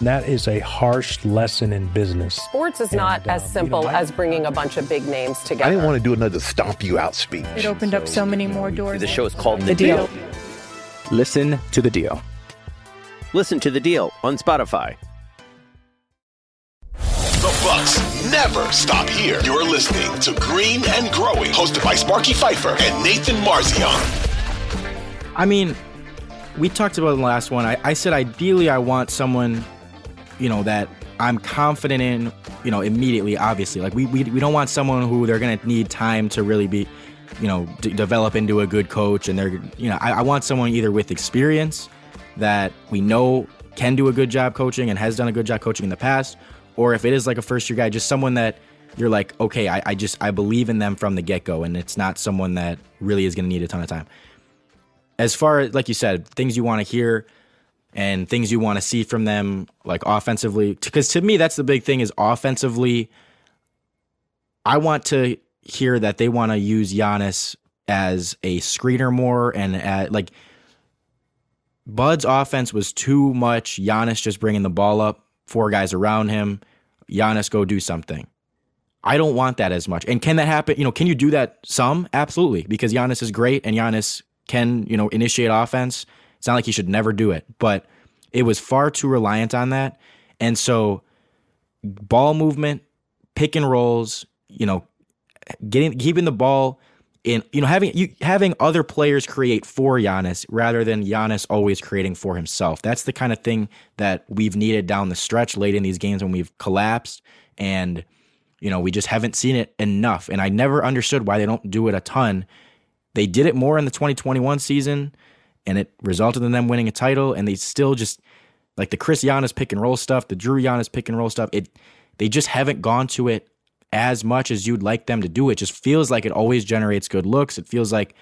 That is a harsh lesson in business. Sports is not And, uh, as simple you know, I- as bringing a bunch of big names together. I didn't want to do another stomp you out speech. It opened up so many more doors. The show is called The, The Deal. Listen to The Deal. Listen to The Deal on Spotify. The Bucks never stop here. You're listening to Green and Growing, hosted by Sparky Fifer and Nathan Marzion. I mean, we talked about the last one. I, I said ideally I want someone, you know, that I'm confident in, you know, immediately, obviously. Like, we, we, we don't want someone who they're going to need time to really be, you know, d- develop into a good coach. And they're, you know, I, I want someone either with experience that we know can do a good job coaching and has done a good job coaching in the past. Or if it is like a first year guy, just someone that you're like, okay, I, I just, I believe in them from the get go. And it's not someone that really is going to need a ton of time as far as like you said, things you want to hear and things you want to see from them, like offensively, because to me that's the big thing is offensively. I want to hear that they want to use Giannis as a screener more and at, like Bud's offense was too much. Giannis just bringing the ball up, four guys around him. Giannis go do something. I don't want that as much. And can that happen? You know, can you do that some? Absolutely, because Giannis is great and Giannis can, you know, initiate offense. It's not like he should never do it, but it was far too reliant on that. And so ball movement, pick and rolls, you know, getting keeping the ball in, you know, having you having other players create for Giannis rather than Giannis always creating for himself. That's the kind of thing that we've needed down the stretch late in these games when we've collapsed and you know, we just haven't seen it enough. And I never understood why they don't do it a ton. They did it more in the 2021 season, and it resulted in them winning a title. And they still just like the Khris Giannis pick and roll stuff, the Jrue Giannis pick and roll stuff. It they just haven't gone to it as much as you'd like them to do. It just feels like it always generates good looks. It feels like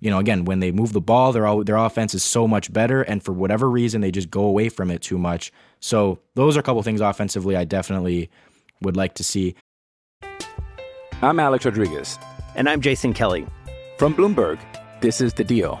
you know, again, when they move the ball, their all, their offense is so much better, and for whatever reason, they just go away from it too much. So those are a couple things offensively I definitely would like to see. I'm Alex Rodriguez. And I'm Jason Kelly. From Bloomberg, this is The Deal.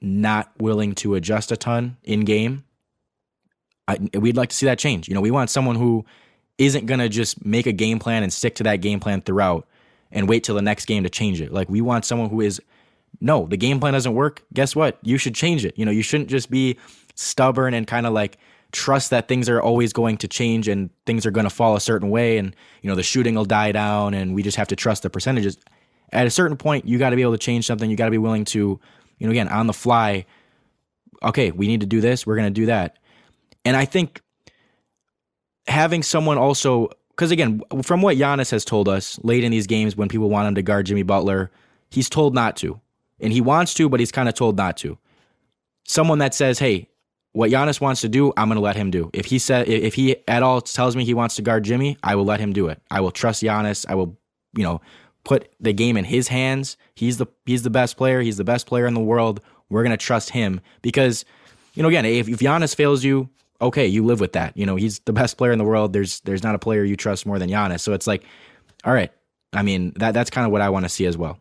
not willing to adjust a ton in game. I, we'd like to see that change. You know, we want someone who isn't going to just make a game plan and stick to that game plan throughout and wait till the next game to change it. Like, we want someone who is, no, the game plan doesn't work. Guess what? You should change it. You know, you shouldn't just be stubborn and kind of like trust that things are always going to change and things are going to fall a certain way and, you know, the shooting will die down and we just have to trust the percentages at a certain point, you got to be able to change something. You got to be willing to, you know, again, on the fly, okay, we need to do this. We're going to do that. And I think having someone also, because again, from what Giannis has told us late in these games when people want him to guard Jimmy Butler, he's told not to. And he wants to, but he's kind of told not to. Someone that says, hey, what Giannis wants to do, I'm going to let him do. If he said, if he at all tells me he wants to guard Jimmy, I will let him do it. I will trust Giannis. I will, you know, put the game in his hands. He's the he's the best player. He's the best player in the world. We're gonna trust him because, you know, again, if, if Giannis fails you, okay, you live with that. You know, he's the best player in the world. There's there's not a player you trust more than Giannis. So it's like, all right. I mean, that that's kind of what I want to see as well.